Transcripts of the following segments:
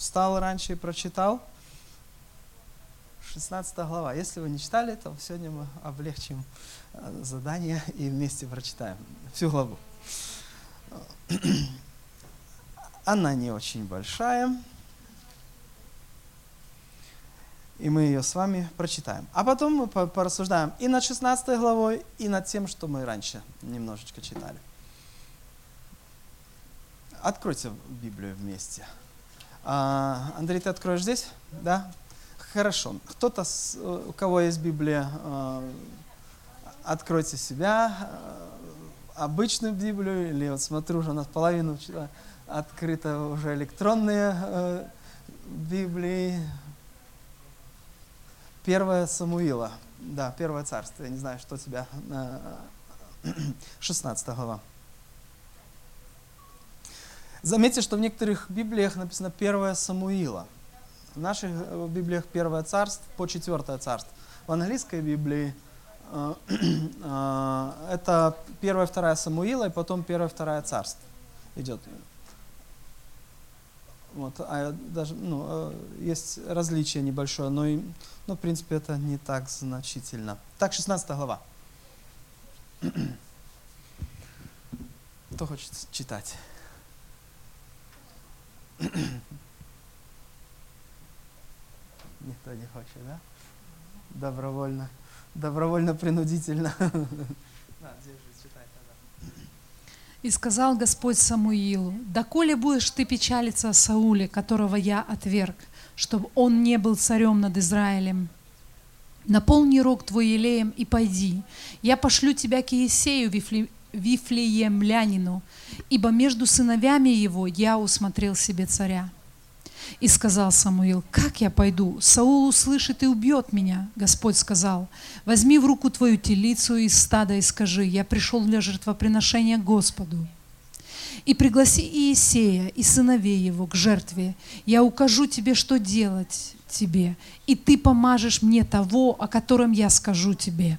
встал раньше и прочитал. 16 глава. Если вы не читали, то сегодня мы облегчим э, задание и вместе прочитаем всю главу. Она не очень большая, и мы ее с вами прочитаем. А потом мы порассуждаем и над 16 главой, и над тем, что мы раньше немножечко читали. Откройте Библию вместе. А, Андрей, ты откроешь здесь? Да? Хорошо. Кто-то, у кого есть Библия, а, откройте себя, а, обычную Библию, или вот смотрю, уже у нас половину открыто уже электронные Библии. Первое Самуила, да, первое царство, я не знаю, что тебя, 16 глава. Заметьте, что в некоторых Библиях написано первое Самуила. В наших э, Библиях первое царство по четвертое царство. В английской Библии э, э, это первое, второе Самуила, и потом первое, второе царство идет. Вот, а даже, ну, есть различие небольшое, но, и, но в принципе это не так значительно. Так, 16 глава. Кто хочет читать? Никто не хочет, да? Добровольно. Добровольно-принудительно. И сказал Господь Самуилу, «Доколе будешь ты печалиться о Сауле, которого я отверг, чтобы он не был царем над Израилем? Наполни рог твой елеем и пойди. Я пошлю тебя к Иесею, Вифлеемлянину, ибо между сыновьями его я усмотрел себе царя. И сказал Самуил, как я пойду? Саул услышит и убьет меня. Господь сказал, возьми в руку твою телицу из стада и скажи, я пришел для жертвоприношения Господу. И пригласи Иисея и сыновей его к жертве. Я укажу тебе, что делать тебе, и ты помажешь мне того, о котором я скажу тебе.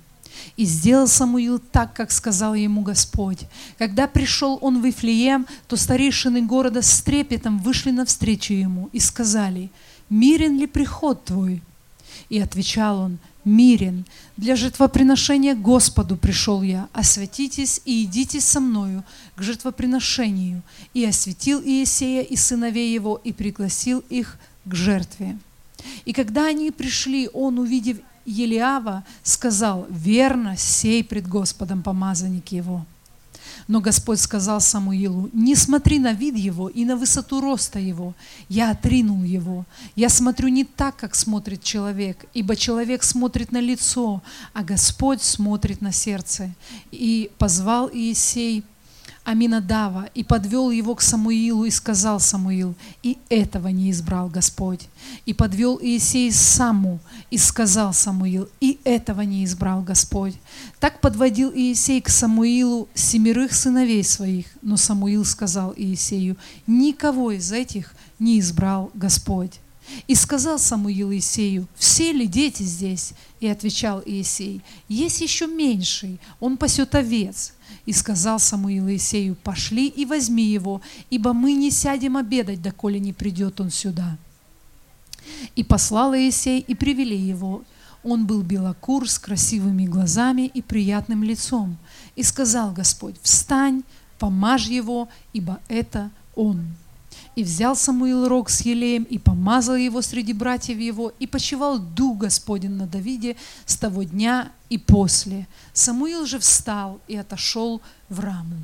И сделал Самуил так, как сказал ему Господь. Когда пришел он в Вифлеем, то старейшины города с трепетом вышли навстречу ему и сказали, «Мирен ли приход твой?» И отвечал он, «Мирен, для жертвоприношения Господу пришел я, осветитесь и идите со мною к жертвоприношению». И осветил Иесея и сыновей его, и пригласил их к жертве. И когда они пришли, он, увидев Елиава сказал, верно, сей пред Господом помазанник его. Но Господь сказал Самуилу, не смотри на вид его и на высоту роста его. Я отринул его. Я смотрю не так, как смотрит человек, ибо человек смотрит на лицо, а Господь смотрит на сердце. И позвал Иисей Аминадава и подвел его к Самуилу и сказал Самуил, и этого не избрал Господь. И подвел Иисей Саму и сказал Самуил, и этого не избрал Господь. Так подводил Иисей к Самуилу семерых сыновей своих, но Самуил сказал Иисею, никого из этих не избрал Господь. И сказал Самуил Иисею, все ли дети здесь? И отвечал Иисей, есть еще меньший, он пасет овец. И сказал Самуил Иисею, пошли и возьми его, ибо мы не сядем обедать, доколе не придет он сюда. И послал Иисей, и привели его. Он был белокур, с красивыми глазами и приятным лицом. И сказал Господь, встань, помажь его, ибо это он. И взял Самуил рог с елеем, и помазал его среди братьев его, и почивал дух Господень на Давиде с того дня и после. Самуил же встал и отошел в раму.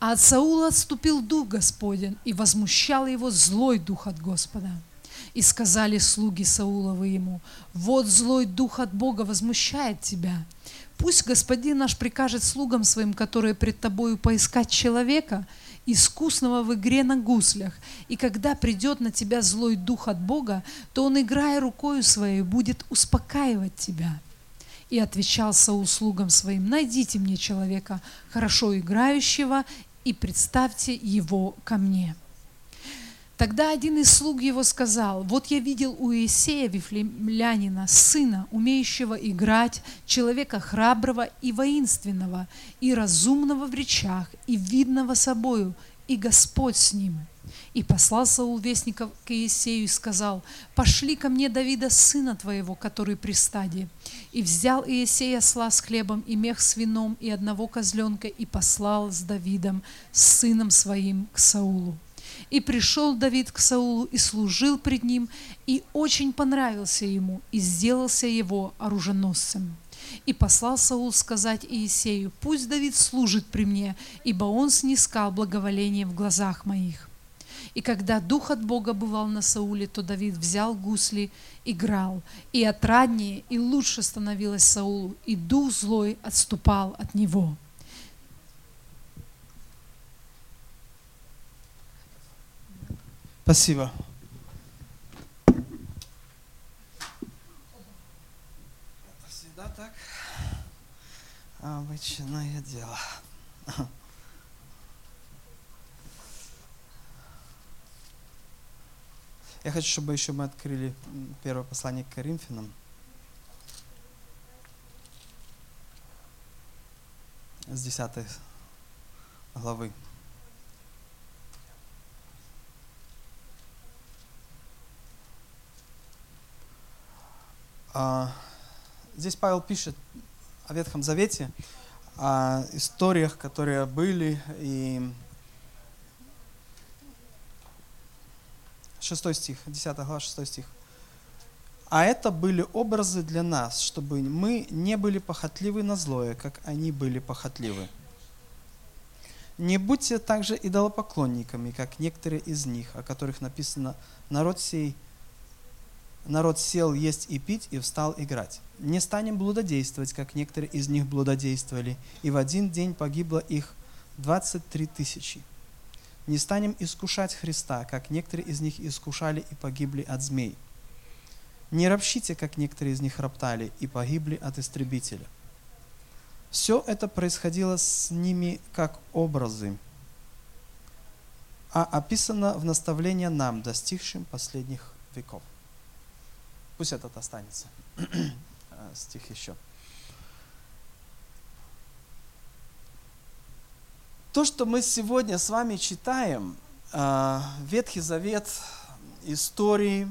А от Саула отступил дух Господень, и возмущал его злой дух от Господа. И сказали слуги Сауловы ему, вот злой дух от Бога возмущает тебя. Пусть Господин наш прикажет слугам своим, которые пред тобою поискать человека – искусного в игре на гуслях. И когда придет на тебя злой дух от Бога, то он, играя рукою своей, будет успокаивать тебя. И отвечал Саул слугам своим, найдите мне человека, хорошо играющего, и представьте его ко мне. Тогда один из слуг его сказал, вот я видел у Иисея Вифлемлянина, сына, умеющего играть, человека храброго и воинственного, и разумного в речах, и видного собою, и Господь с ним. И послал Саул вестников к Иисею и сказал, «Пошли ко мне Давида, сына твоего, который при стаде». И взял Иисей осла с хлебом и мех с вином и одного козленка и послал с Давидом, с сыном своим, к Саулу. И пришел Давид к Саулу и служил пред ним, и очень понравился ему, и сделался его оруженосцем. И послал Саул сказать Иисею, пусть Давид служит при мне, ибо он снискал благоволение в глазах моих. И когда дух от Бога бывал на Сауле, то Давид взял гусли, играл, и отраднее, и лучше становилось Саулу, и дух злой отступал от него. Спасибо. Всегда так обычное дело. Я хочу, чтобы еще мы открыли первое послание к Коринфянам. С 10 главы. Здесь Павел пишет о Ветхом Завете, о историях, которые были, и шестой стих, 10 глава, 6 стих. А это были образы для нас, чтобы мы не были похотливы на злое, как они были похотливы. Не будьте также идолопоклонниками, как некоторые из них, о которых написано «Народ сей народ сел есть и пить, и встал играть. Не станем блудодействовать, как некоторые из них блудодействовали, и в один день погибло их 23 тысячи. Не станем искушать Христа, как некоторые из них искушали и погибли от змей. Не ропщите, как некоторые из них роптали и погибли от истребителя. Все это происходило с ними как образы, а описано в наставлении нам, достигшим последних веков. Пусть этот останется. А, Стих еще. То, что мы сегодня с вами читаем, а, Ветхий Завет, истории,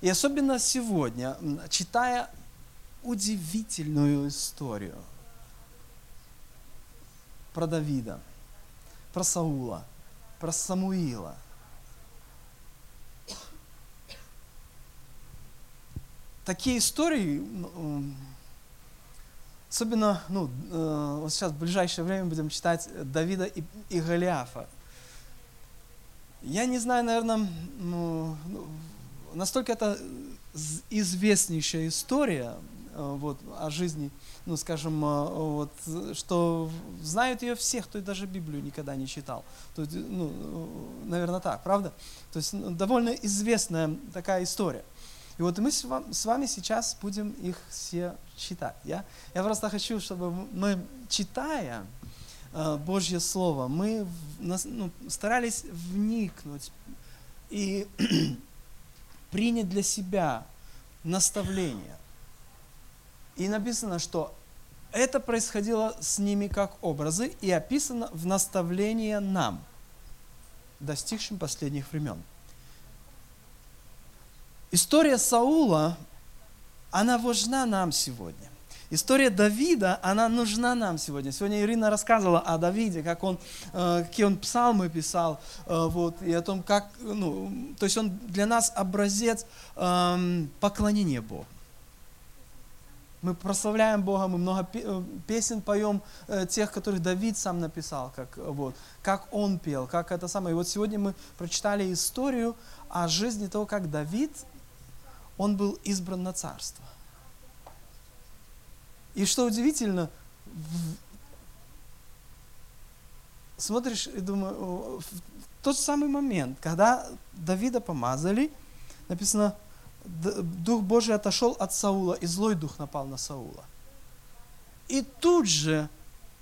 и особенно сегодня, читая удивительную историю про Давида, про Саула, про Самуила – такие истории, особенно, ну, э, вот сейчас в ближайшее время будем читать Давида и, и Голиафа. Я не знаю, наверное, ну, ну, настолько это известнейшая история э, вот, о жизни, ну, скажем, э, вот, что знают ее все, кто даже Библию никогда не читал. То есть, ну, наверное, так, правда? То есть ну, довольно известная такая история. И вот мы с вам- с вами сейчас будем их все читать. Я, я просто хочу, чтобы мы, читая э, Божье Слово, мы ну, старались вникнуть и принять для себя наставление. И написано, что это происходило с ними как образы и описано в наставление нам, достигшим последних времен. История Саула, она важна нам сегодня. История Давида, она нужна нам сегодня. Сегодня Ирина рассказывала о Давиде, как он, э, какие он псалмы писал, э, вот, и о том, как, ну, то есть он для нас образец эм, поклонения Богу. Мы прославляем Бога, мы много э, песен поем тех, которых Давид сам написал, как, вот, как он пел, как это самое. И вот сегодня мы прочитали историю о жизни того, как Давид, он был избран на царство. И что удивительно, смотришь и думаю, в тот самый момент, когда Давида помазали, написано, Дух Божий отошел от Саула, и злой дух напал на Саула. И тут же,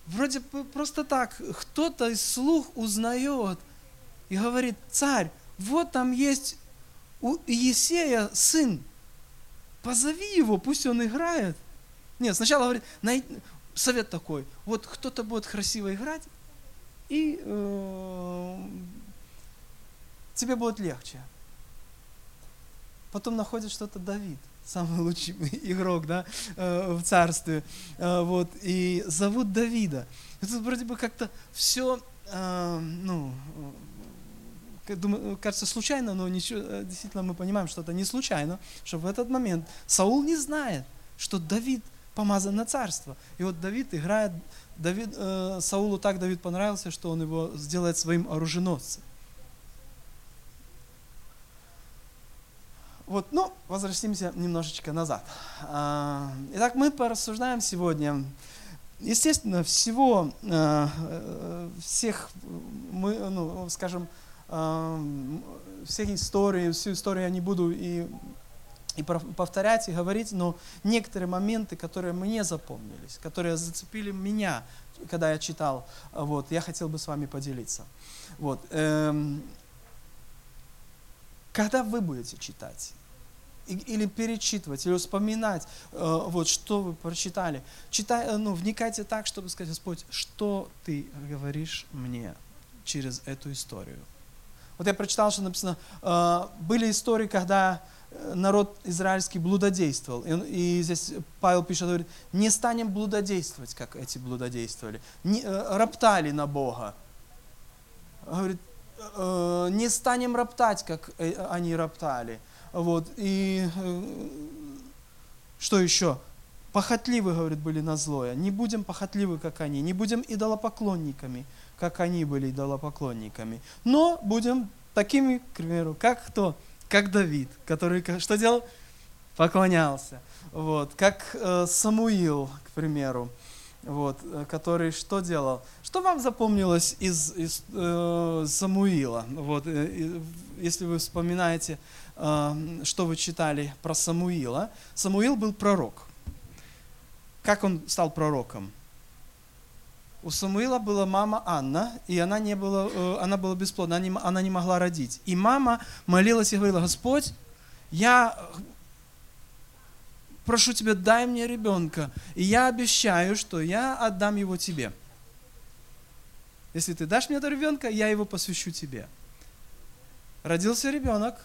вроде просто так, кто-то из слух узнает и говорит, царь, вот там есть у Есея сын, позови его, пусть он играет. Нет, сначала говорит, най- совет такой, вот кто-то будет красиво играть, и э, тебе будет легче. Потом находит что-то Давид, самый лучший игрок да, э, в царстве. Э, вот, и зовут Давида. Тут вроде бы как-то все, э, ну, думаю, кажется случайно, но ничего, действительно мы понимаем, что это не случайно, что в этот момент Саул не знает, что Давид помазан на царство. И вот Давид играет, Давид, э, Саулу так Давид понравился, что он его сделает своим оруженосцем. Вот, ну, возвратимся немножечко назад. А, итак, мы порассуждаем сегодня. Естественно, всего, э, э, всех, мы, ну, скажем, э, всех историй, всю историю я не буду и, и повторять, и говорить, но некоторые моменты, которые мне запомнились, которые зацепили меня, когда я читал, вот, я хотел бы с вами поделиться. Вот, эм, когда вы будете читать, или перечитывать, или вспоминать, э, вот что вы прочитали, читай, э, ну, вникайте так, чтобы сказать, Господь, что ты говоришь мне через эту историю. Вот я прочитал, что написано, э, были истории, когда народ израильский блудодействовал. И, и здесь Павел пишет, говорит, не станем блудодействовать, как эти блудодействовали. Не, роптали на Бога. Говорит, Э, не станем роптать, как э, они роптали. Вот. И э, что еще? Похотливы, говорит, были на злое. Не будем похотливы, как они. Не будем идолопоклонниками, как они были идолопоклонниками. Но будем такими, к примеру, как кто? Как Давид, который что делал? Поклонялся. Вот. Как э, Самуил, к примеру вот, э, который что делал? Что вам запомнилось из, из э, Самуила? Вот, э, если вы вспоминаете, э, что вы читали про Самуила. Самуил был пророк. Как он стал пророком? У Самуила была мама Анна, и она, не была, э, она была бесплодна, она не, она не могла родить. И мама молилась и говорила, Господь, я прошу тебя, дай мне ребенка, и я обещаю, что я отдам его тебе. Если ты дашь мне этого ребенка, я его посвящу тебе. Родился ребенок,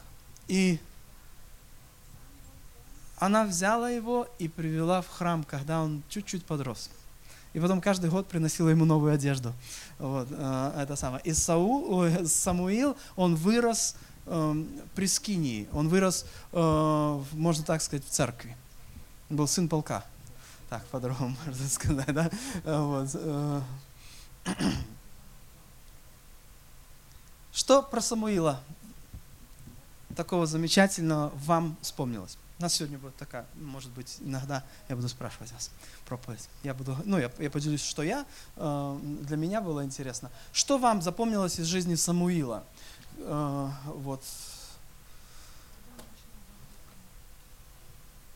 и она взяла его и привела в храм, когда он чуть-чуть подрос. И потом каждый год приносила ему новую одежду. Вот, э, это самое. И Саул, Самуил, он вырос э, при Скинии, он вырос, э, можно так сказать, в церкви был сын полка. Так, по-другому можно сказать, да? Вот. Э. Что про Самуила такого замечательного вам вспомнилось? У нас сегодня будет такая, может быть, иногда я буду спрашивать вас проповедь. Я буду, ну, я, я поделюсь, что я, э, для меня было интересно. Что вам запомнилось из жизни Самуила? Э, вот.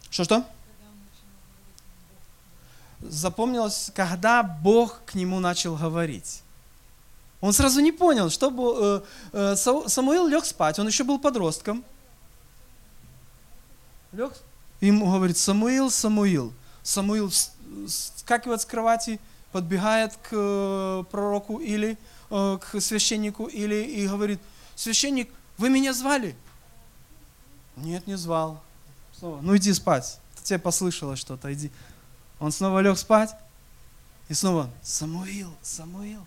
Что-что? запомнилось, когда Бог к нему начал говорить. Он сразу не понял, что э, э, Самуил лег спать, он еще был подростком. Лег, ему говорит, Самуил, Самуил. Самуил скакивает с кровати, подбегает к э, пророку или к священнику, или и говорит, священник, вы меня звали? Нет, не звал. Снова, ну иди спать, тебе послышалось что-то, иди. Он снова лег спать. И снова Самуил, Самуил.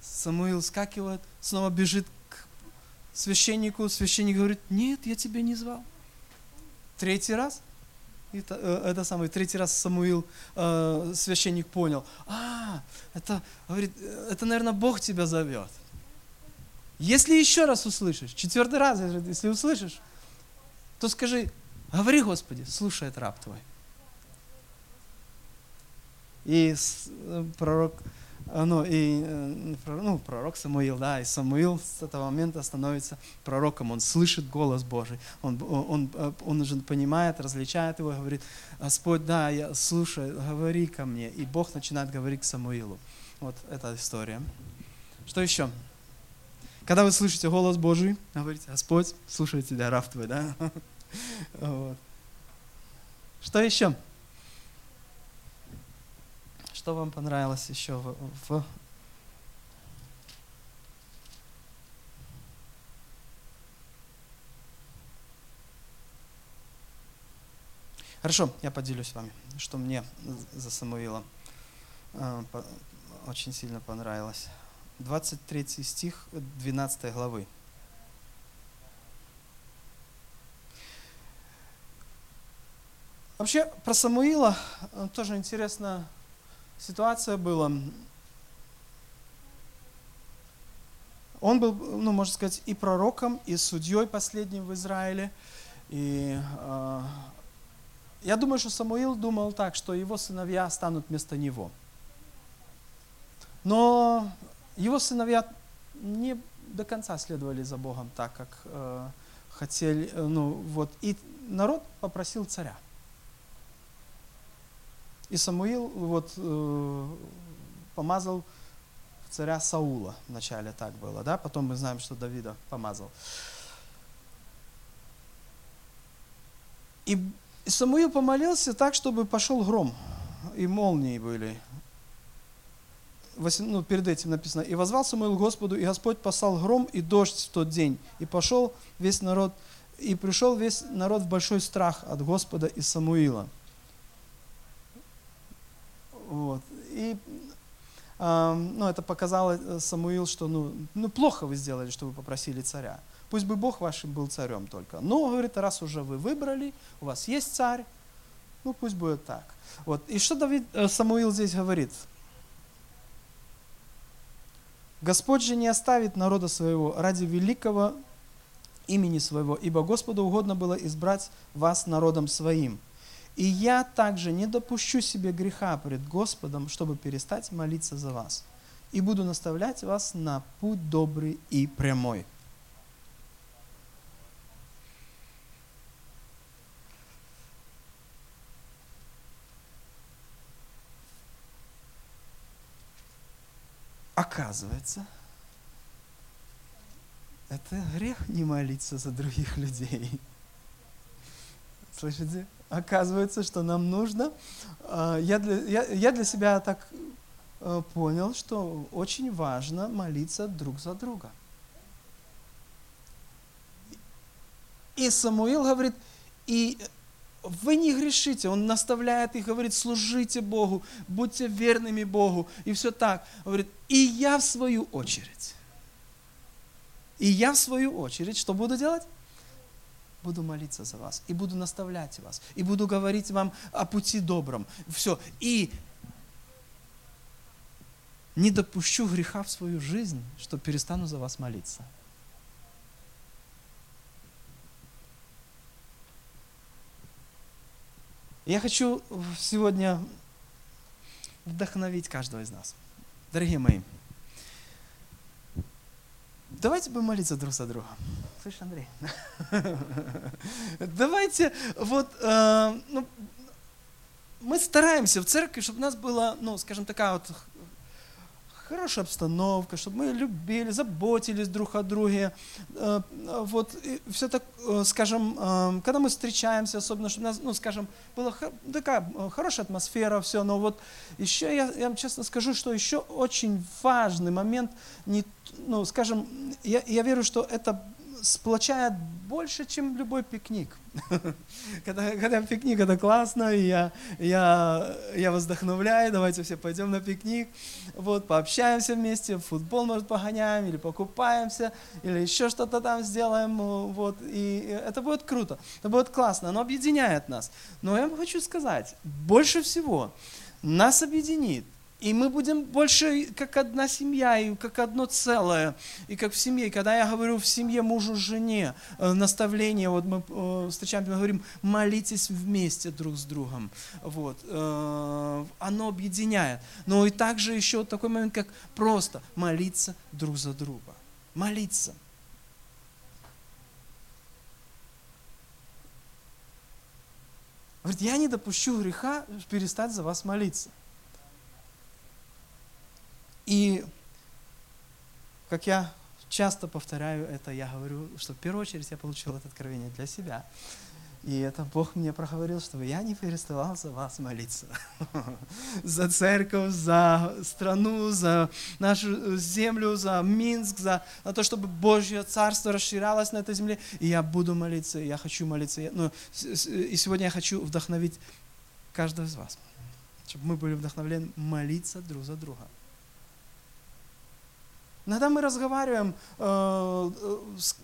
Самуил скакивает, снова бежит к священнику. Священник говорит, нет, я тебя не звал. Третий раз. Это, э, это самый третий раз Самуил, э, священник понял. А, это, говорит, это, наверное, Бог тебя зовет. Если еще раз услышишь, четвертый раз, если услышишь, то скажи, говори, Господи, слушает раб твой. И э, пророк, ну, и, э, ну, пророк Самуил, да, и Самуил с этого момента становится пророком, он слышит голос Божий, он, он, он уже понимает, различает его, говорит, Господь, да, я слушаю, говори ко мне, и Бог начинает говорить к Самуилу. Вот эта история. Что еще? Когда вы слышите голос Божий, говорите, Господь, слушай тебя, раб твой, да? Вот. Что еще? Что вам понравилось еще в, в Хорошо, я поделюсь с вами, что мне за Самуила э, очень сильно понравилось. 23 стих 12 главы. Вообще про Самуила э, тоже интересно ситуация была. Он был, ну, можно сказать, и пророком, и судьей последним в Израиле. И э, я думаю, что Самуил думал так, что его сыновья станут вместо него. Но его сыновья не до конца следовали за Богом так, как э, хотели. э, Ну, вот. И народ попросил царя. И Самуил вот, э, помазал царя Саула. Вначале так было, да? Потом мы знаем, что Давида помазал. И Самуил помолился так, чтобы пошел гром, и молнии были. Ну, перед этим написано, «И возвал Самуил Господу, и Господь послал гром и дождь в тот день, и пошел весь народ, и пришел весь народ в большой страх от Господа и Самуила». Вот. И а, ну, это показало э, Самуил, что ну, ну, плохо вы сделали, что вы попросили царя. Пусть бы Бог вашим был царем только. Но, говорит, раз уже вы выбрали, у вас есть царь, ну пусть будет так. Вот. И что Давид, э, Самуил здесь говорит? Господь же не оставит народа своего ради великого имени своего, ибо Господу угодно было избрать вас народом своим. И я также не допущу себе греха пред Господом, чтобы перестать молиться за вас. И буду наставлять вас на путь добрый и прямой. Оказывается, это грех не молиться за других людей. Слышите? Оказывается, что нам нужно. а, Я для, я, я для себя так э, понял, что очень важно молиться друг за друга. И Самуил говорит, и вы не грешите. Он наставляет их, говорит, служите Богу, будьте верными Богу. И все так. Говорит, и я в свою очередь. И я в свою очередь, что буду делать? Буду молиться за вас. И буду наставлять вас. И буду говорить вам о пути добром. Все. И не допущу греха в свою жизнь, что перестану за вас молиться. Я хочу сегодня вдохновить каждого из нас. Дорогие мои, давайте будем молиться друг за друга. Слышь, Андрей? Давайте, вот, э, ну, мы стараемся в церкви, чтобы у нас была, ну, скажем, такая вот хорошая обстановка, чтобы мы любили, заботились друг о друге. Э, Вот, все так, э, скажем, э, когда мы встречаемся, особенно, чтобы у нас, ну, скажем, была такая хорошая атмосфера, все, но вот еще я, я вам честно скажу, что еще очень важный момент, не, ну, скажем, я, я верю, что это сплочает больше, чем любой пикник. Когда, когда пикник, это классно, и я, я, я вдохновляю, давайте все пойдем на пикник, вот, пообщаемся вместе, футбол, может, погоняем, или покупаемся, или еще что-то там сделаем, э, вот, и это будет круто, это будет классно, оно объединяет нас. Но я вам хочу сказать, больше всего нас объединит, и мы будем больше как одна семья, и как одно целое, и как в семье. И когда я говорю в семье мужу, жене, э, наставление, вот мы э, встречаемся, мы говорим, молитесь вместе друг с другом. Вот. э, Оно объединяет. Но и также еще такой момент, как просто молиться друг за друга. Молиться. Говорит, я не допущу греха перестать за вас молиться. И как я часто повторяю это, я говорю, что в первую очередь я получил это откровение для себя. И это Бог мне проговорил, чтобы я не переставал за вас молиться. За церковь, за страну, за нашу землю, за Минск, за, за то, чтобы Божье Царство расширялось на этой земле. И я буду молиться, я хочу молиться. Ну, и сегодня я хочу вдохновить каждого из вас, чтобы мы были вдохновлены молиться друг за друга. Иногда мы разговариваем э, с,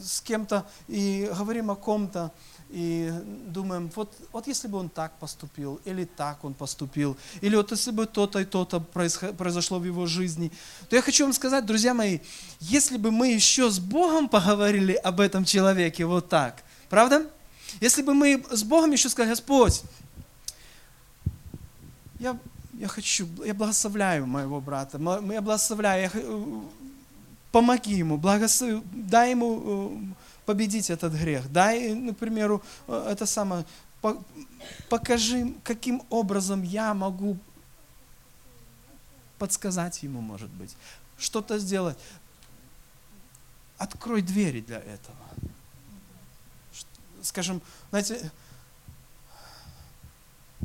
с кем-то и говорим о ком-то, и думаем, вот, вот если бы он так поступил, или так он поступил, или вот если бы то-то и то-то произошло в его жизни, то я хочу вам сказать, друзья мои, если бы мы еще с Богом поговорили об этом человеке вот так, правда? Если бы мы с Богом еще сказали, Господь, я я хочу, я благословляю моего брата, я благословляю, я, помоги ему, благослови, дай ему э, победить этот грех, дай, например, э, это самое, покажи, каким образом я могу подсказать ему, может быть, что-то сделать. Открой двери для этого. Скажем, знаете,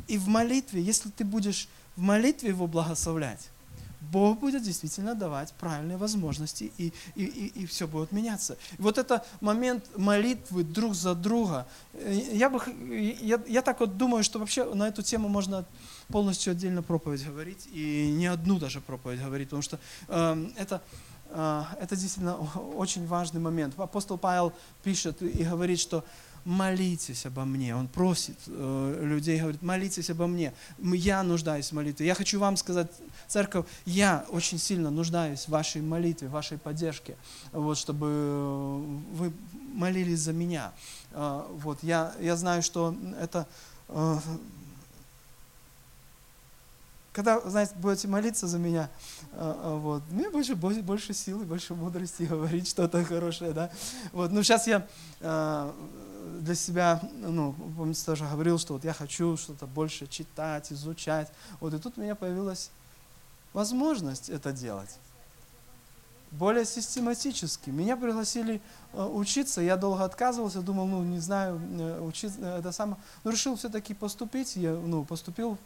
и в молитве, если ты будешь в молитве его благословлять, Бог будет действительно давать правильные возможности, и, и, и, и все будет меняться. Вот это момент молитвы друг за друга, э, я, бы, я, я так вот думаю, что вообще на эту тему можно полностью отдельно проповедь говорить, и не одну даже проповедь говорить, потому что э, это, э, это действительно очень важный момент. Апостол Павел пишет и говорит, что молитесь обо мне. Он просит э, людей, говорит, молитесь обо мне. Я нуждаюсь в молитве. Я хочу вам сказать, церковь, я очень сильно нуждаюсь в вашей молитве, в вашей поддержке, вот, чтобы вы молились за меня. Э, вот, я, я знаю, что это... Э, когда, знаете, будете молиться за меня, э, э, вот, мне больше, больше силы, больше мудрости говорить что-то хорошее, да. Вот, ну, сейчас я э, для себя, ну, помните, тоже говорил, что вот я хочу что-то больше читать, изучать. Вот и тут у меня появилась возможность это делать. Более систематически. Меня пригласили э, учиться, я долго отказывался, думал, ну, не знаю, э, учиться, э, это самое. Но решил все-таки поступить, я, ну, поступил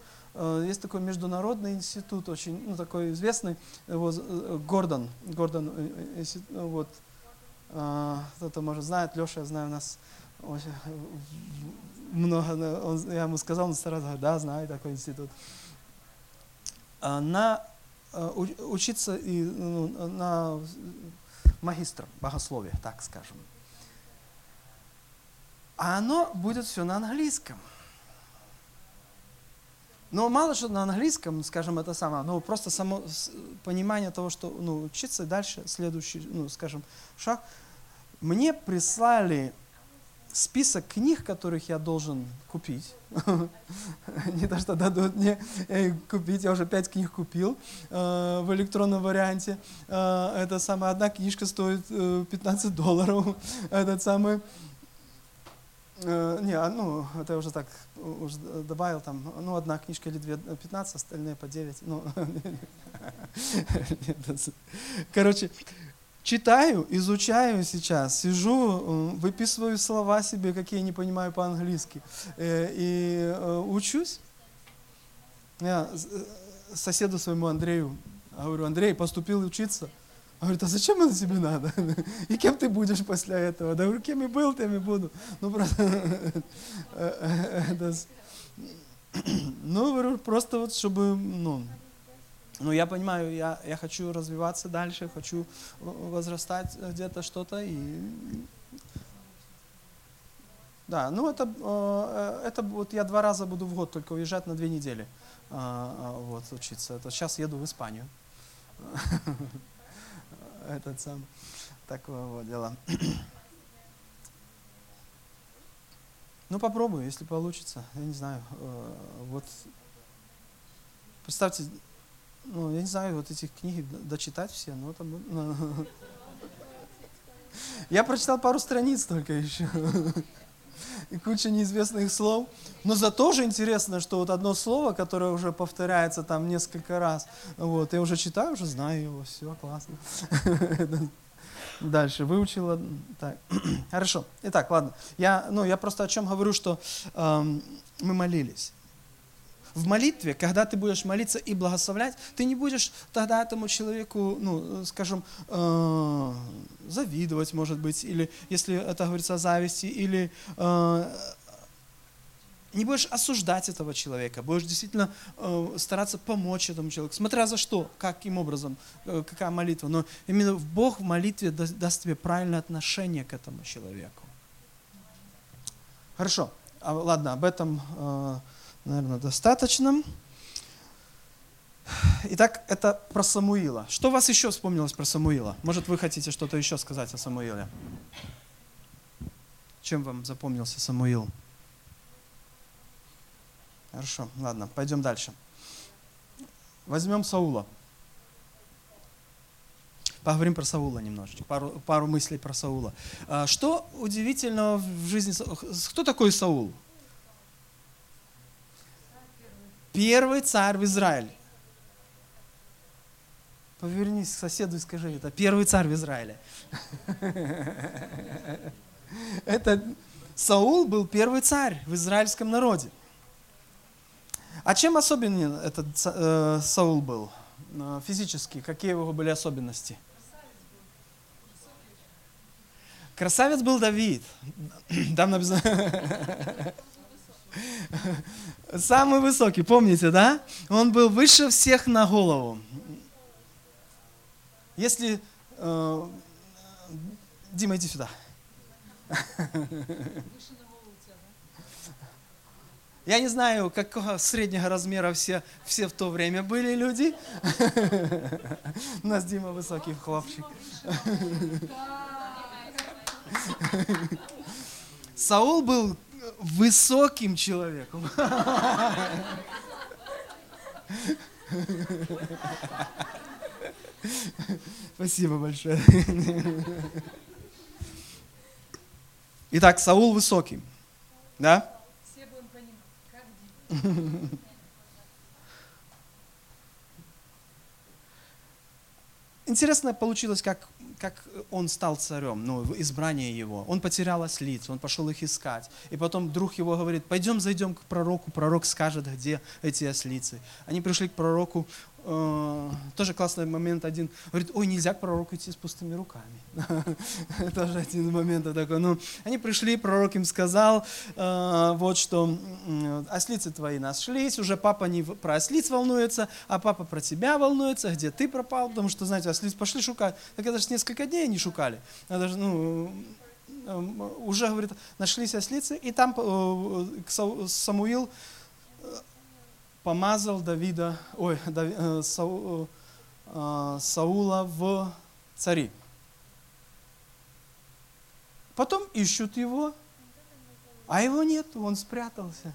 есть такой международный институт, очень, ну, такой известный, вот, Гордон, Гордон, вот, кто-то, может, знает, Леша, я знаю, у нас много, он, я ему сказал, он сразу говорит, да, знаю такой институт. А, на а, учиться и, ну, на магистр богословия, так скажем. А оно будет все на английском. Но мало что на английском, скажем, это самое, но просто само понимание того, что ну, учиться дальше, следующий, ну, скажем, шаг. Мне прислали список книг, которых я должен купить. Не то, что дадут мне э, купить, я уже пять книг купил э, в электронном варианте. Э, это самая одна книжка стоит 15 долларов. Этот самый не, а, ну, это уже так, уже добавил там, ну, одна книжка или две, 15, остальные по 9. Ну, короче, читаю, изучаю сейчас, сижу, э, выписываю слова себе, какие я не понимаю по-английски, э, и э, учусь. Я соседу своему Андрею говорю, Андрей, поступил учиться. Он говорит, а зачем это тебе надо? И кем ты будешь после этого? Да говорю, кем и был, тем и буду. Ну, просто, ну, говорю, просто вот, чтобы, ну, но я понимаю, я, я хочу развиваться дальше, хочу возрастать где-то что-то. И... Да, ну это, э, это вот я два раза буду в год только уезжать на две недели вот, учиться. Это сейчас еду в Испанию. Этот сам. Такое вот дело. Ну попробую, если получится. Я не знаю. Э, вот представьте, ну, я не знаю, вот эти книги дочитать все, ну, там... Ну, я прочитал пару страниц только еще. И куча неизвестных слов. Но зато же интересно, что вот одно слово, которое уже повторяется там несколько раз, вот, я уже читаю, уже знаю его, все, классно. дальше выучила. Так. Хорошо. Итак, ладно. Я, ну, я просто о чем говорю, что эм, мы молились. В молитве, когда ты будешь молиться и благословлять, ты не будешь тогда этому человеку, ну, скажем, э, завидовать, может быть, или если это говорится о зависти, или э, не будешь осуждать этого человека, будешь действительно э, стараться помочь этому человеку, смотря за что, каким образом, э, какая молитва. Но именно Бог в молитве да, даст тебе правильное отношение к этому человеку. Хорошо, а, ладно, об этом, э, наверное, достаточно. Итак, это про Самуила. Что у вас еще вспомнилось про Самуила? Может, вы хотите что-то еще сказать о Самуиле? Чем вам запомнился Самуил? Хорошо, ладно, пойдем дальше. Возьмем Саула. Поговорим про Саула немножечко, пару, пару мыслей про Саула. А, что удивительного в жизни... Кто такой Саул? Первый царь в Израиле. Повернись к соседу и скажи, это первый царь в Израиле. Это Саул был первый царь в израильском народе. А чем особенен этот э, Саул был э, физически? Какие его были особенности? Красавец был Давид. Там написано... Самый высокий, помните, да? Он был выше всех на голову. Если... Э, Дима, иди сюда. Я не знаю, какого среднего размера все, все в то время были люди. У нас Дима высокий хлопчик. Саул был высоким человеком. Спасибо большое. Итак, Саул высокий. Да? Интересно получилось, как, как он стал царем, ну, избрание его. Он потерял ослиц, он пошел их искать. И потом друг его говорит, пойдем зайдем к пророку, пророк скажет, где эти ослицы. Они пришли к пророку, Э, тоже классный момент один. Говорит, ой, нельзя к пророку идти с пустыми руками. Тоже один момент такой. Ну, они пришли, пророк им сказал, э, вот что, ослицы твои нашлись, уже папа не про ослиц волнуется, а папа про тебя волнуется, где ты пропал, потому что, знаете, ослиц пошли шукать. Так это же несколько дней не шукали. Это ну, уже, говорит, нашлись ослицы, и там э, Самуил помазал Давида, ой, Дави, э, Сау, э, Саула в цари. Потом ищут его, а его нет, он спрятался.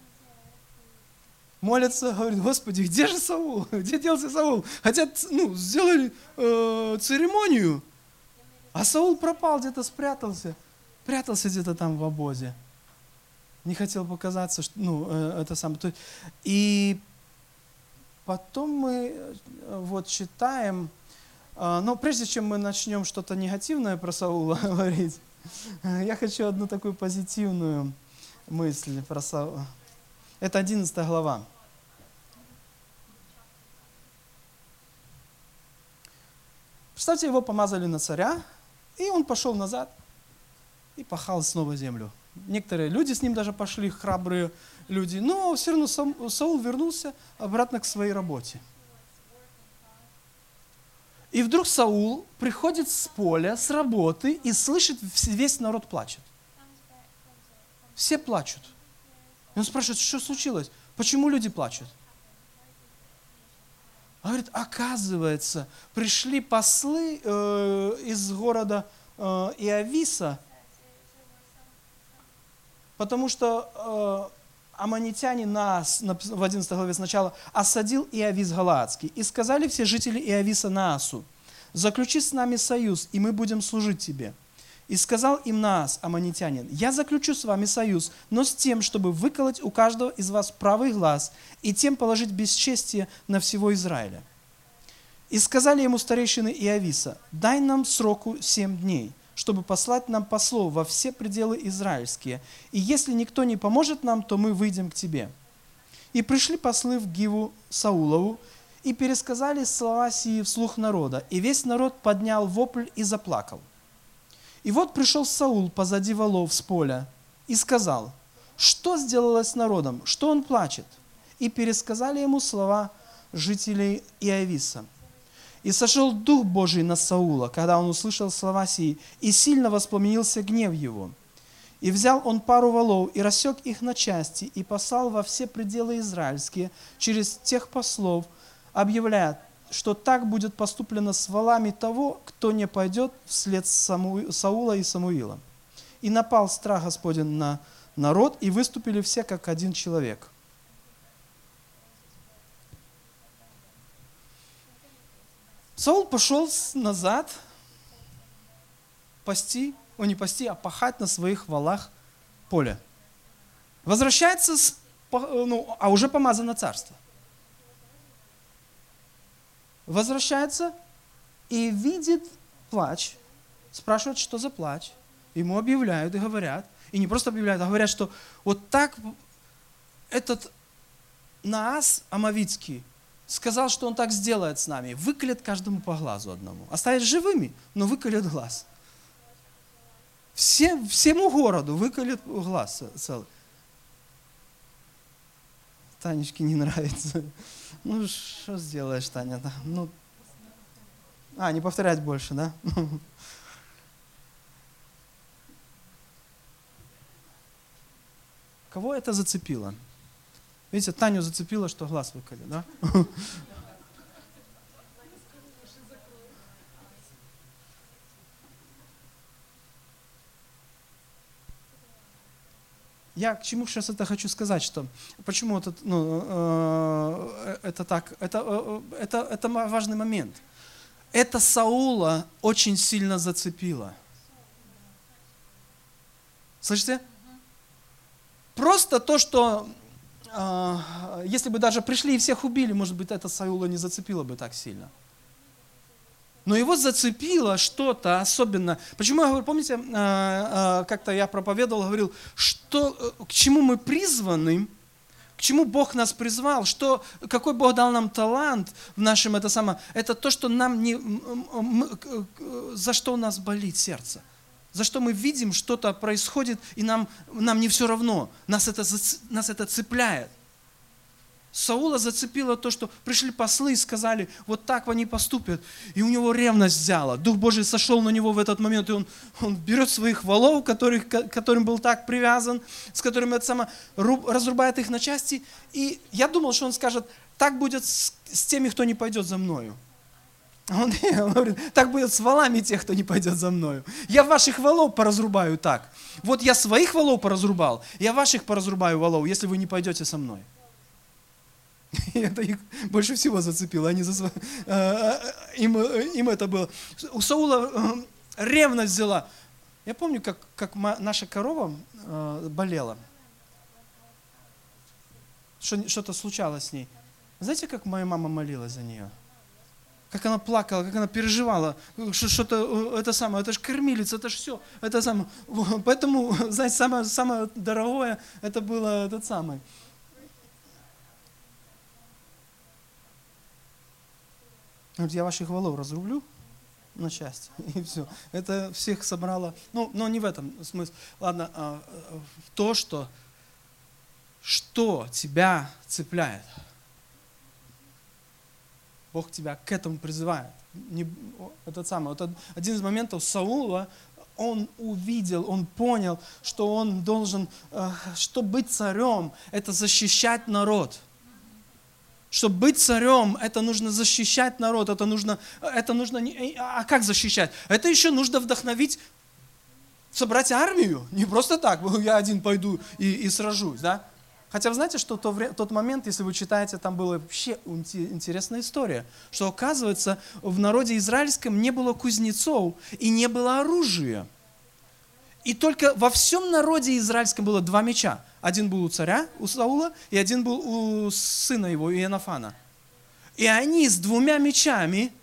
Молятся, говорят, Господи, где же Саул? Где делся Саул? Хотят, ну, сделали э, церемонию, а Саул пропал, где-то спрятался. Прятался где-то там в обозе. Не хотел показаться, что, ну, э, это самое. И Потом мы э, вот читаем, а, но прежде чем мы начнем что-то негативное про Саула говорить, я хочу одну такую позитивную мысль про Саула. Это 11 глава. Представьте, его помазали на царя, и он пошел назад и пахал снова землю. Некоторые люди с ним даже пошли, храбрые люди, но все равно Саул вернулся обратно к своей работе. И вдруг Саул приходит с поля, с работы и слышит, весь народ плачет. Все плачут. И он спрашивает, что случилось? Почему люди плачут? Он говорит, оказывается, пришли послы э, из города э, Иависа, потому что аманитяне нас, в 11 главе сначала, осадил Иавис Галаадский. И сказали все жители Иависа Наасу, заключи с нами союз, и мы будем служить тебе. И сказал им Наас, аманитянин, я заключу с вами союз, но с тем, чтобы выколоть у каждого из вас правый глаз, и тем положить бесчестие на всего Израиля. И сказали ему старейшины Иовиса, дай нам сроку семь дней, чтобы послать нам послов во все пределы израильские. И если никто не поможет нам, то мы выйдем к тебе. И пришли послы в Гиву Саулову, и пересказали слова сии вслух народа. И весь народ поднял вопль и заплакал. И вот пришел Саул позади волов с поля и сказал, что сделалось с народом, что он плачет? И пересказали ему слова жителей Иовиса. И сошел Дух Божий на Саула, когда он услышал слова сии, и сильно воспламенился гнев его. И взял он пару волов и рассек их на части, и послал во все пределы израильские через тех послов, объявляя, что так будет поступлено с волами того, кто не пойдет вслед Саму... Саула и Самуила. И напал страх Господень на народ, и выступили все как один человек. Саул пошел назад пасти, о не пасти, а пахать на своих валах поле. Возвращается, с, ну, а уже помазано царство – возвращается и видит плач, спрашивает, что за плач. Ему объявляют и говорят, и не просто объявляют, а говорят, что вот так этот Наас Амавицкий сказал, что он так сделает с нами. Выколет каждому по глазу одному. Оставит живыми, но выколет глаз. Всем, всему городу выколет глаз целый. Танечке не нравится. Ну, что сделаешь, Таня? Ну, а, не повторять больше, да? Кого это зацепило? Видите, Таню зацепило, что глаз выколи, да? я к чему сейчас это хочу сказать, что почему это, ну, э, это так, это, э, это, это важный момент. Это Саула очень сильно зацепило. Слышите? Просто то, что э, если бы даже пришли и всех убили, может быть, это Саула не зацепило бы так сильно но его зацепило что-то особенно. Почему я говорю, помните, э, э, как-то я проповедовал, говорил, что, э, к чему мы призваны, к чему Бог нас призвал, что, какой Бог дал нам талант в нашем, это самое, это то, что нам не, за что у нас болит сердце. За что мы видим, что-то происходит, и нам, нам не все равно. Нас это, нас это цепляет. Саула зацепило то, что пришли послы и сказали, вот так они поступят. И у него ревность взяла. Дух Божий сошел на него в этот момент, и он, он берет своих валов, которых, которым был так привязан, с которыми это само, разрубает их на части. И я думал, что он скажет, так будет с, с теми, кто не пойдет за мною. Он, он говорит, так будет с валами тех, кто не пойдет за мною. Я ваших валов поразрубаю так. Вот я своих валов поразрубал, я ваших поразрубаю валов, если вы не пойдете со мной. И это их больше всего зацепило. Они за... Э, э, им, э, им это было. У Саула ревность взяла. Я помню, как, как наша корова болела. Что-то случалось с ней. Знаете, как моя мама молилась за нее? Как она плакала, как она переживала, что-то, это самое, это же кормилица, это же все, это самое. Поэтому, знаете, самое, самое дорогое, это было этот самый, говорит, я ваших валов разрублю на части, и все. Это всех собрало. Ну, но не в этом смысл. Ладно, а, а, то, что, что тебя цепляет. Бог тебя к этому призывает. Не, этот самый, вот один из моментов Саула, он увидел, он понял, что он должен, э, что быть царем, это защищать народ – чтобы быть царем, это нужно защищать народ, это нужно, это нужно, а как защищать? Это еще нужно вдохновить, собрать армию, не просто так, я один пойду и, и сражусь, да? Хотя вы знаете, что то, тот момент, если вы читаете, там была вообще интересная история, что оказывается в народе израильском не было кузнецов и не было оружия. И только во всем народе израильском было два меча. Один был у царя, у Саула, и один был у сына его, Иенофана. И они с двумя мечами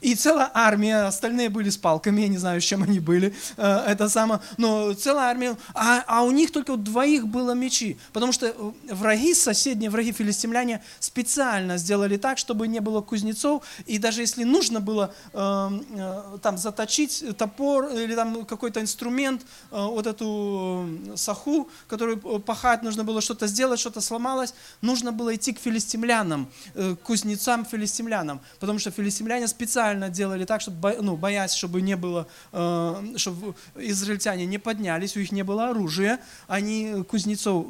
И целая армия, остальные были с палками, я не знаю, с чем они были, э, это самое, но целая армия, а, а у них только у двоих было мечи, потому что э, враги, соседние враги филистимляне специально сделали так, чтобы не было кузнецов, и даже если нужно было э, там заточить топор или там какой-то инструмент, вот эту саху, которую пахать нужно было что-то сделать, что-то сломалось, нужно было идти к филистимлянам, к кузнецам филистимлянам, потому что филистимляне специально делали так, чтобы, ну, боясь, чтобы не было, э, чтобы израильтяне не поднялись, у них не было оружия, они кузнецов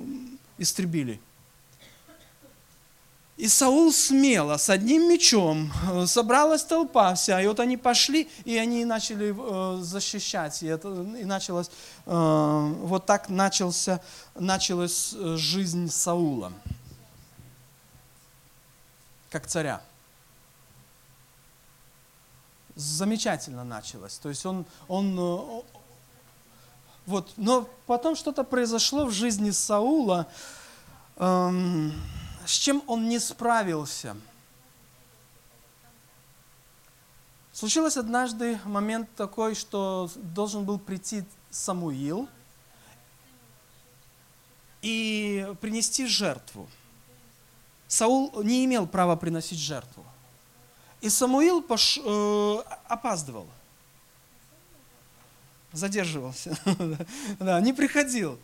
истребили. И Саул смело, с одним мечом, э, собралась толпа вся, и вот они пошли, и они начали э, защищать, и, это, и началось, вот так начался, началась жизнь Саула, как царя. Замечательно началось, то есть он, он вот, но потом что-то произошло в жизни Саула, эм, с чем он не справился. Случилось однажды момент такой, что должен был прийти Самуил и принести жертву. Саул не имел права приносить жертву. И Самуил пош... э, опаздывал, задерживался, да, не приходил.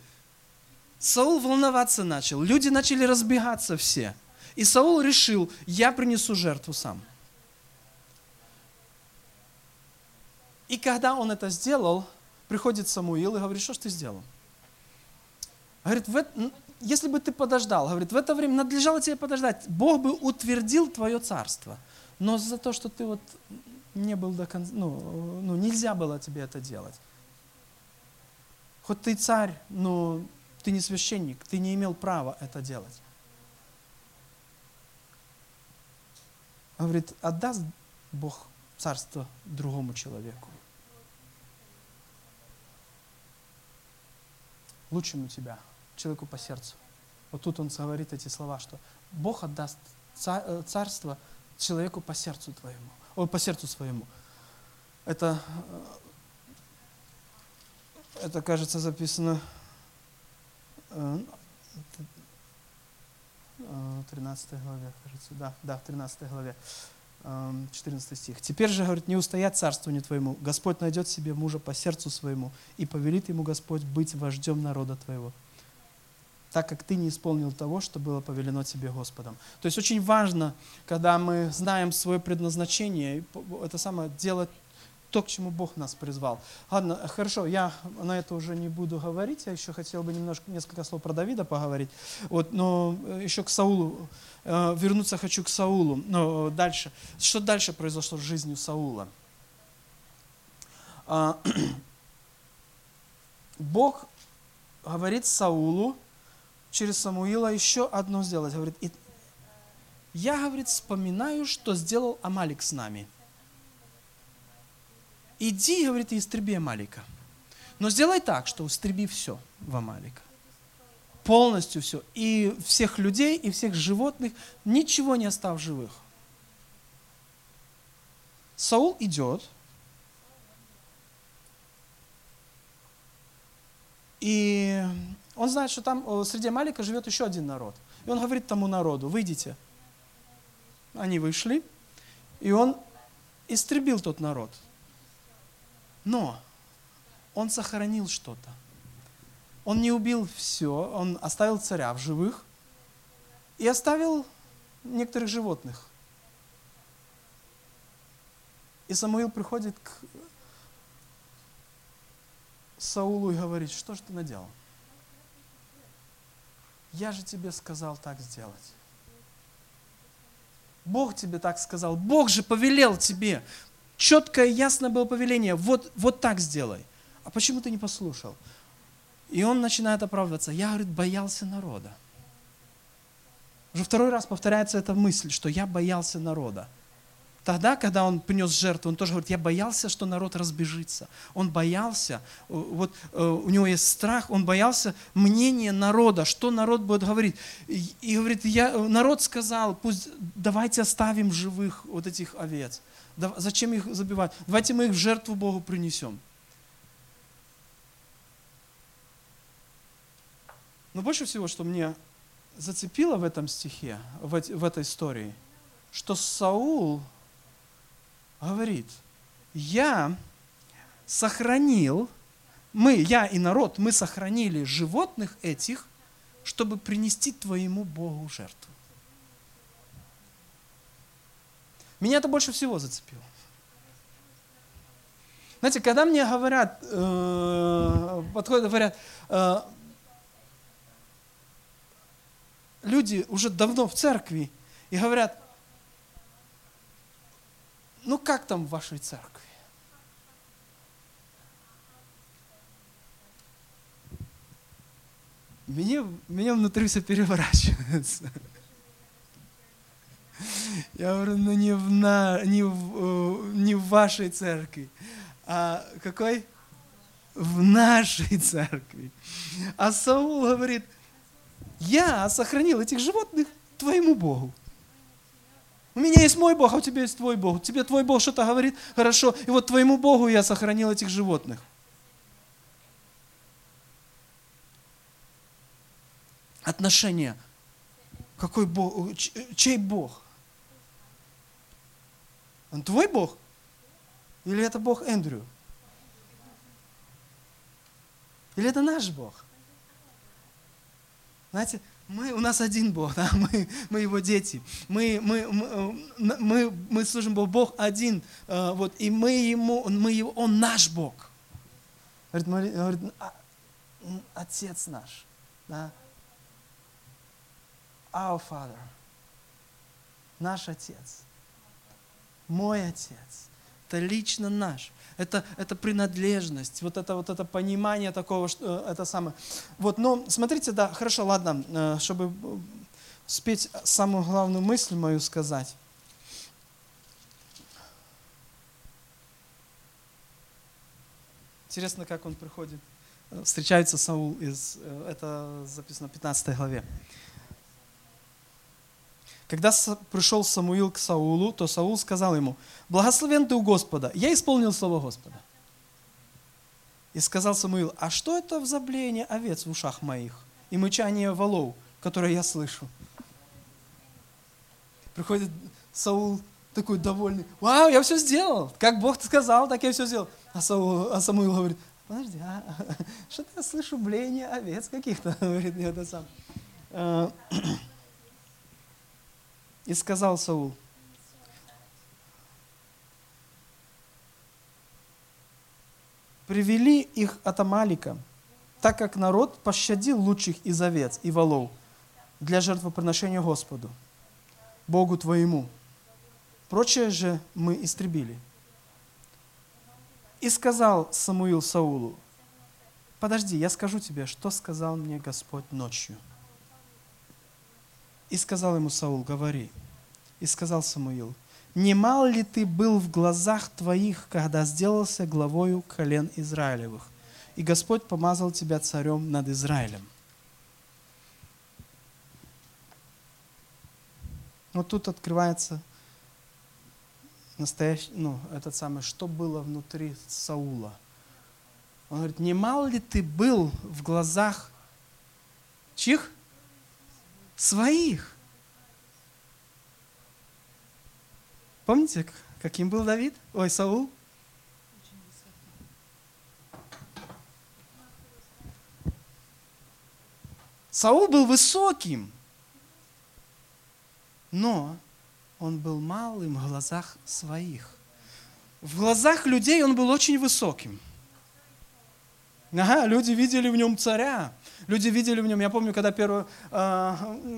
Саул волноваться начал, люди начали разбегаться все. И Саул решил, я принесу жертву сам. И когда он это сделал, приходит Самуил и говорит, что ж ты сделал? Говорит, в, если бы ты подождал, говорит, в это время надлежало тебе подождать, Бог бы утвердил твое царство. Но за то, что ты вот не был до конца, ну, ну нельзя было тебе это делать. Хоть ты царь, но ты не священник, ты не имел права это делать. Говорит, отдаст Бог царство другому человеку. Лучшему тебя, человеку по сердцу. Вот тут он говорит эти слова, что Бог отдаст э, царство человеку по сердцу твоему, о, по сердцу своему. Это, э, это кажется, записано 13 э, главе, кажется, да, да, в 13 главе, 14 стих. «Теперь же, говорит, не устоять царствованию твоему. Господь найдет себе мужа по сердцу своему, и повелит ему Господь быть вождем народа твоего, так как ты не исполнил того, что было повелено тебе Господом». То есть очень важно, когда мы знаем свое предназначение, это самое, делать то, к чему Бог нас призвал. Ладно, хорошо, я на это уже не буду говорить, я еще хотел бы немножко, несколько слов про Давида поговорить, вот, но э, еще к Саулу, э, вернуться хочу к Саулу, но дальше. Что дальше произошло с жизнью Саула? А, Бог говорит Саулу через Самуила еще одно сделать. Говорит, я, говорит, вспоминаю, что сделал Амалик с нами – иди, говорит, и истреби Амалика. Но сделай так, что истреби все в Амалика. Полностью все. И всех людей, и всех животных, ничего не остав живых. Саул идет, и он знает, что там среди Амалика живет еще один народ. И он говорит тому народу, выйдите. Они вышли, и он истребил тот народ – но он сохранил что-то. Он не убил все, он оставил царя в живых и оставил некоторых животных. И Самуил приходит к Саулу и говорит, что же ты наделал? Я же тебе сказал так сделать. Бог тебе так сказал. Бог же повелел тебе четкое, ясное было повеление, вот, вот так сделай. А почему ты не послушал? И он начинает оправдываться. Я, говорит, боялся народа. Уже второй раз повторяется эта мысль, что я боялся народа. Тогда, когда он принес жертву, он тоже говорит, я боялся, что народ разбежится. Он боялся, э, вот э, у него есть страх, он боялся мнения народа, что народ будет говорить. И, говорит, я, народ сказал, пусть давайте оставим живых вот этих овец. Зачем их забивать? Давайте мы их в жертву Богу принесем. Но больше всего, что мне зацепило в этом стихе, в этой истории, что Саул говорит, я сохранил, мы, я и народ, мы сохранили животных этих, чтобы принести твоему Богу жертву. Меня это больше всего зацепило. Знаете, когда мне говорят, э, подходят, говорят, э, люди уже давно в церкви и говорят, ну как там в вашей церкви? Мне, меня внутри все переворачивается. Я говорю, ну не в, на, не в, э, не в вашей церкви, а какой? В нашей церкви. А Саул говорит, я сохранил этих животных твоему Богу. У меня есть мой Бог, а у тебя есть твой Бог. Тебе твой Бог что-то говорит, хорошо. И вот твоему Богу я сохранил этих животных. Отношения. Какой Бог? Чей Бог? Он твой Бог? Или это Бог Эндрю? Или это наш Бог? Знаете, мы, у нас один Бог, да? мы, мы Его дети. Мы, мы, мы, мы, мы служим Богу, Бог один. Э, вот, и мы Ему, мы его, Он наш Бог. Говорит, говорит, «А, Отец наш. Да? Our Father. Наш Отец. Мой Отец. Это лично наш это, это принадлежность, вот это, вот это понимание такого, что э, это самое. Вот, но смотрите, да, хорошо, ладно, э, чтобы успеть самую главную мысль мою сказать. Интересно, как он приходит. Э, встречается Саул, из, это записано в 15 главе. Когда пришел Самуил к Саулу, то Саул сказал ему, благословен ты у Господа, я исполнил слово Господа. И сказал Самуил, а что это в заблеяние овец в ушах моих и мычание волов, которое я слышу? Приходит Саул такой довольный, вау, я все сделал, как Бог сказал, так я все сделал. А, Саул, а Самуил говорит, подожди, а, что-то я слышу блеяние овец каких-то, говорит, это сам. И сказал Саул, привели их от Амалика, так как народ пощадил лучших из овец и волов для жертвоприношения Господу, Богу твоему. Прочее же мы истребили. И сказал Самуил Саулу, подожди, я скажу тебе, что сказал мне Господь ночью. И сказал ему Саул, говори. И сказал Самуил, не мал ли ты был в глазах твоих, когда сделался главою колен Израилевых, и Господь помазал тебя царем над Израилем? Вот тут открывается настоящий, ну, этот самый, что было внутри Саула. Он говорит, не мал ли ты был в глазах чьих? Своих. Помните, каким был Давид? Ой, Саул? Саул был высоким, но он был малым в глазах своих. В глазах людей он был очень высоким. Ага, люди видели в нем царя. Люди видели в нем, я помню, когда, первую, э,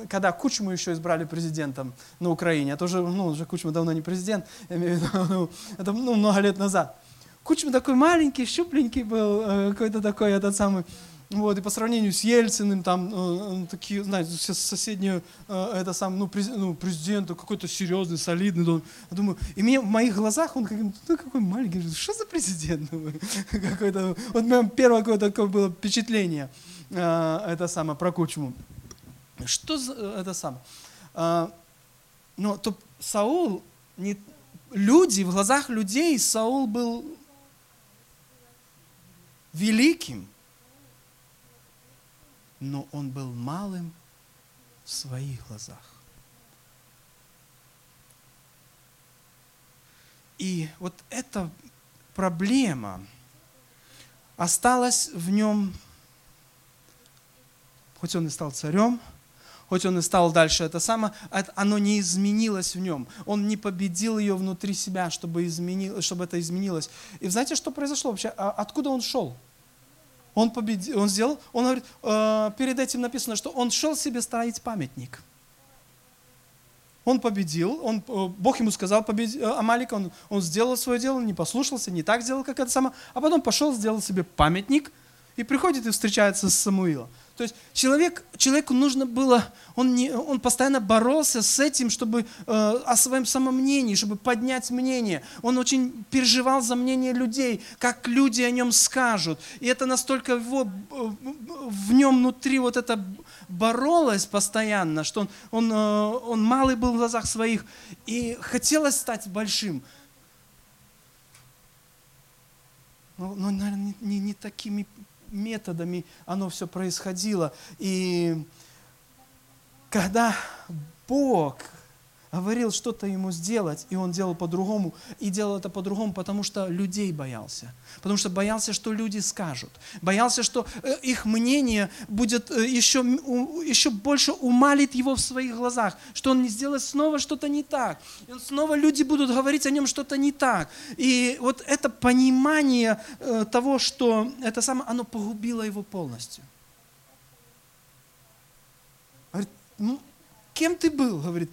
когда Кучму еще избрали президентом на Украине, это уже, ну, уже Кучма давно не президент, я имею в виду, ну, это ну, много лет назад. Кучма такой маленький, щупленький был, э, какой-то такой этот самый, Вот, и по сравнению с Ельциным, там, э, такие, знаете, все соседние, э, это сам, ну, през, ну президент какой-то серьезный, солидный. Он, я думаю, и мне в моих глазах он как, ну, какой маленький, что за президент? какой-то, вот у первое какое-то такое было впечатление, это самое, про Кучму. Что за, это самое? Э, но то Саул, не, люди, в глазах людей Саул был великим, но он был малым в своих глазах. И вот эта проблема осталась в нем, хоть он и стал царем, хоть он и стал дальше это самое, оно не изменилось в нем. Он не победил ее внутри себя, чтобы, изменил, чтобы это изменилось. И знаете, что произошло вообще? А откуда он шел? Он, победил, он сделал, он говорит, э, перед этим написано, что он шел себе строить памятник. Он победил, он, э, Бог ему сказал победить э, Амалика, он, он сделал свое дело, не послушался, не так сделал, как это самое, а потом пошел, сделал себе памятник и приходит и встречается с Самуилом. То есть человек, человеку нужно было, он, не, он постоянно боролся с этим, чтобы э, о своем самомнении, чтобы поднять мнение. Он очень переживал за мнение людей, как люди о нем скажут. И это настолько его, в нем внутри вот это боролось постоянно, что он, он, э, он малый был в глазах своих и хотелось стать большим. Но, но наверное, не, не такими методами оно все происходило. И когда Бог говорил что-то ему сделать, и он делал по-другому, и делал это по-другому, потому что людей боялся. Потому что боялся, что люди скажут. Боялся, что э, их мнение будет еще, э, еще больше умалит его в своих глазах, что он не сделает снова что-то не так. И снова люди будут говорить о нем что-то не так. И вот это понимание э, того, что это самое, оно погубило его полностью. Говорит, ну, кем ты был? Говорит,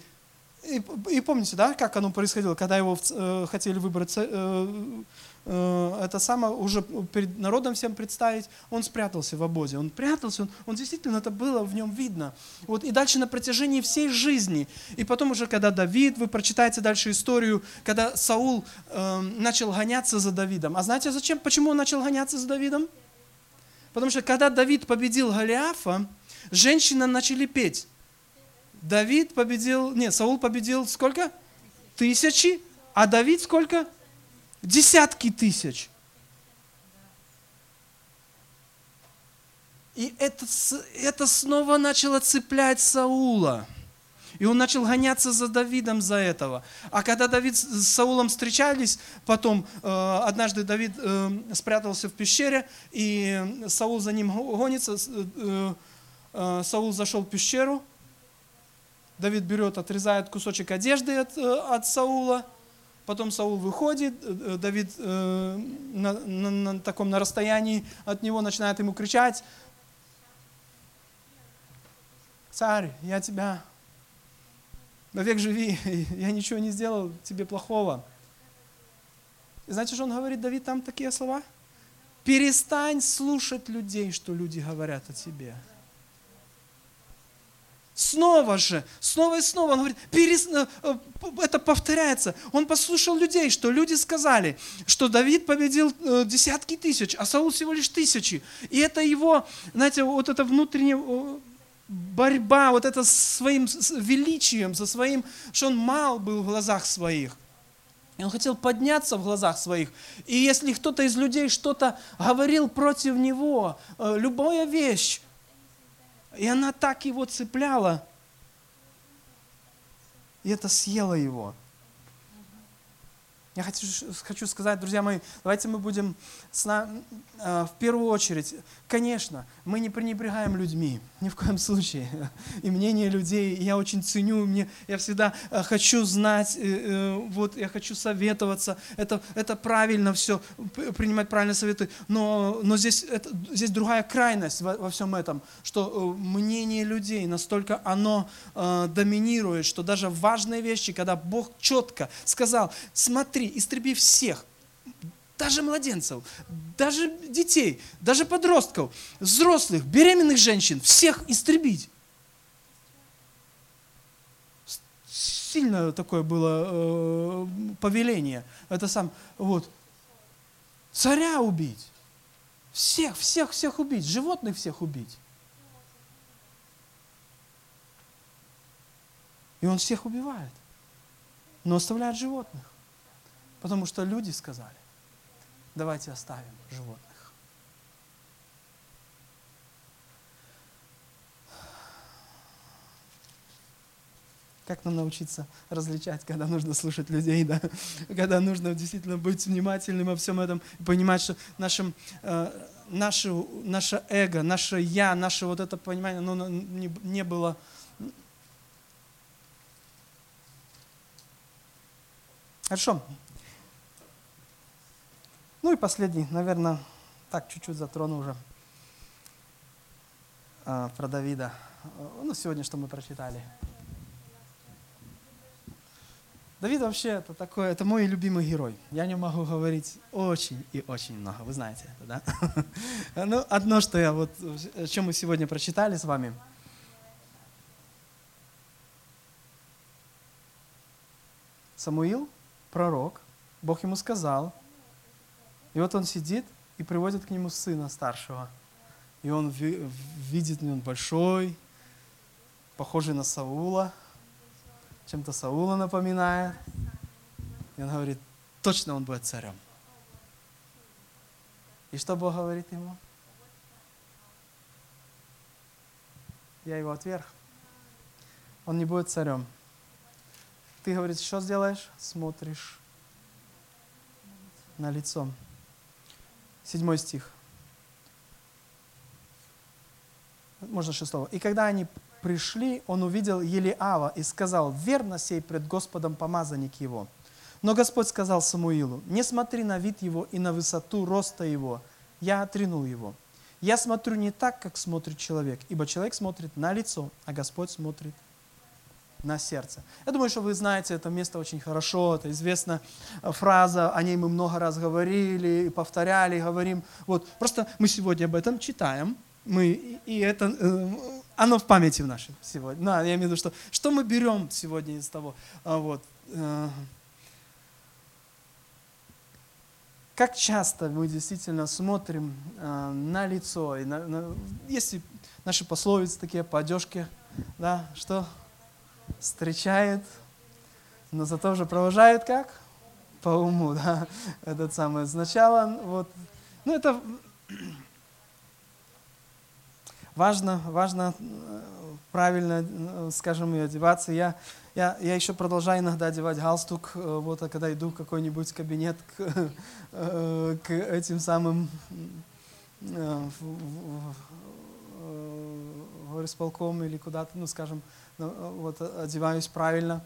и, и помните, да, как оно происходило, когда его э, хотели выбрать, э, э, это самое, уже перед народом всем представить, он спрятался в обозе, он прятался, он, он действительно, это было в нем видно. Вот, и дальше на протяжении всей жизни, и потом уже, когда Давид, вы прочитаете дальше историю, когда Саул э, начал гоняться за Давидом. А знаете, зачем, почему он начал гоняться за Давидом? Потому что когда Давид победил Голиафа, женщины начали петь. Давид победил, нет, Саул победил сколько? Тысячи. А Давид сколько? Десятки тысяч. И это, это снова начало цеплять Саула. И он начал гоняться за Давидом за этого. А когда Давид с Саулом встречались, потом э, однажды Давид э, спрятался в пещере, и Саул за ним гонится. Э, э, Саул зашел в пещеру, Давид берет, отрезает кусочек одежды от, э, от Саула, потом Саул выходит, э, э, Давид э, на, на, на таком на расстоянии от него начинает ему кричать, царь, я тебя вовек живи, я ничего не сделал тебе плохого. И знаете, что он говорит, Давид, там такие слова? Перестань слушать людей, что люди говорят о тебе. Снова же, снова и снова, он говорит, перес... Э, э, это повторяется. Он послушал людей, что люди сказали, что Давид победил э, десятки тысяч, а Саул всего лишь тысячи. И это его, знаете, вот это внутренняя борьба, вот это своим величием, со своим, что он мал был в глазах своих. И он хотел подняться в глазах своих. И если кто-то из людей что-то говорил против него, любая вещь, и она так его цепляла, и это съело его. Я хочу, хочу сказать, друзья мои, давайте мы будем с нами, э, в первую очередь, конечно, мы не пренебрегаем людьми, ни в коем случае. И мнение людей я очень ценю, мне, я всегда э, хочу знать, э, вот я хочу советоваться, это, это правильно все, принимать правильные советы, но, но здесь, это, здесь другая крайность во, во всем этом, что мнение людей настолько оно доминирует, что даже важные вещи, когда Бог четко сказал, смотри, истреби всех. даже младенцев, даже детей, даже подростков, взрослых, беременных женщин, всех истребить. Сильное такое было э, повеление. Это сам, вот, царя убить, всех, всех, всех убить, животных всех убить. И он всех убивает, но оставляет животных. Потому что люди сказали, давайте оставим животных. Как нам научиться различать, когда нужно слушать людей, да? когда нужно действительно быть внимательным во всем этом понимать, что нашим, э, наше, наше эго, наше я, наше вот это понимание, оно не, не было Хорошо. Ну и последний, наверное, так чуть-чуть затрону уже а, про Давида. Ну, сегодня что мы прочитали. Давид вообще это такой, это мой любимый герой. Я не могу говорить очень и очень много, вы знаете это, да? Ну, одно, что я вот, о чем мы сегодня прочитали с вами. Самуил пророк, Бог ему сказал, и вот он сидит и приводит к нему сына старшего. И он видит, он большой, похожий на Саула, чем-то Саула напоминает. И он говорит, точно он будет царем. И что Бог говорит ему? Я его отверг. Он не будет царем. Ты, говорит, что сделаешь? Смотришь на лицо. Седьмой стих. Можно шестого. И когда они пришли, он увидел Елиава и сказал, верно сей пред Господом помазанник его. Но Господь сказал Самуилу, не смотри на вид его и на высоту роста его, я отринул его. Я смотрю не так, как смотрит человек, ибо человек смотрит на лицо, а Господь смотрит на сердце. Я думаю, что вы знаете это место очень хорошо, это известная фраза, о ней мы много раз говорили, и повторяли, говорим. Вот, просто мы сегодня об этом читаем, мы, и это, э, оно в памяти в нашей сегодня. Да, я имею в виду, что, что мы берем сегодня из того. Вот, э, как часто мы действительно смотрим э, на лицо, и на, на, есть наши пословицы такие по одежке, да, что встречает, но зато уже провожает как? По уму, да, этот самый. Сначала, вот, ну это важно, важно э, правильно, э, скажем, и одеваться. Я, я, я еще продолжаю иногда одевать галстук, э, вот, а когда иду в какой-нибудь кабинет к, к этим самым в, в, в, в или куда-то, ну, скажем, ну, вот, одеваюсь правильно,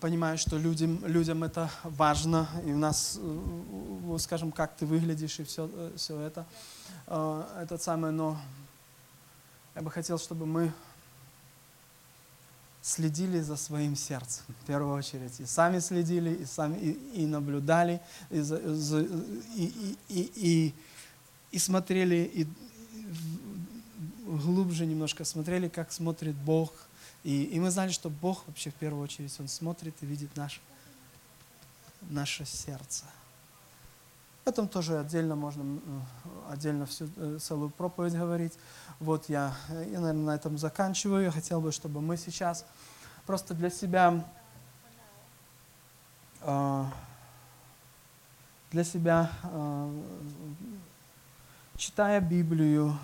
понимаю, что людям, людям это важно, и у нас, э, скажем, как ты выглядишь и все, э, все это, э, это самое, но я бы хотел, чтобы мы следили за своим сердцем, в первую очередь. И сами следили, и, сами, и, и наблюдали, и, за, и, и, и, и, и смотрели, и глубже немножко смотрели, как смотрит Бог и, и мы знали, что Бог вообще в первую очередь, Он смотрит и видит наш, наше сердце. Об этом тоже отдельно можно, отдельно всю э, целую проповедь говорить. Вот я, я, наверное, на этом заканчиваю. Хотел бы, чтобы мы сейчас просто для себя, э, для себя, э, читая Библию,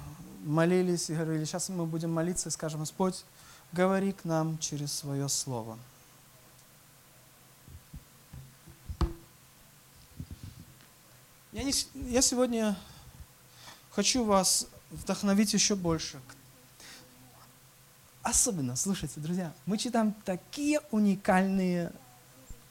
молились и говорили, сейчас мы будем молиться и скажем, Господь, говори к нам через свое слово. Я, не, я сегодня хочу вас вдохновить еще больше. Особенно, слушайте, друзья, мы читаем такие уникальные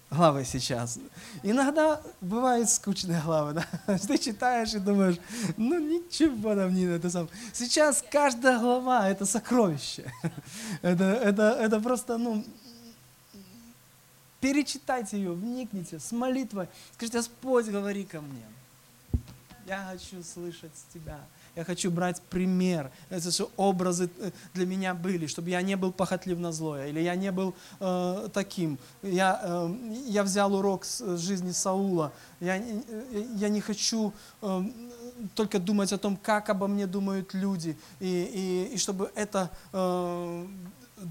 главы сейчас. Иногда бывают скучные главы, да? Ты читаешь и думаешь, ну ничего там не это сам. Сейчас каждая глава – это сокровище. Это, это, это просто, ну, перечитайте ее, вникните с молитвой. Скажите, Господь, говори ко мне. Я хочу слышать Тебя. Я хочу брать пример. Это же образы э, для меня были, чтобы я не был похотлив на злое, или я не был э, таким. Я, э, я взял урок с жизни Саула. Я, э, я не хочу э, только думать о том, как обо мне думают люди, и, и, и чтобы это э,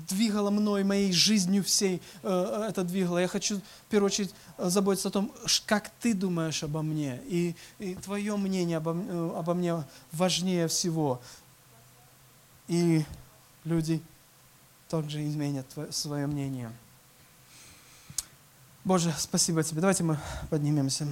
двигало мной, моей жизнью всей э, это двигало. Я хочу, в первую очередь, э, заботиться о том, как ты думаешь обо мне. И, и твое мнение обо, э, обо мне важнее всего. И люди также изменят свое мнение. Боже, спасибо тебе. Давайте мы поднимемся.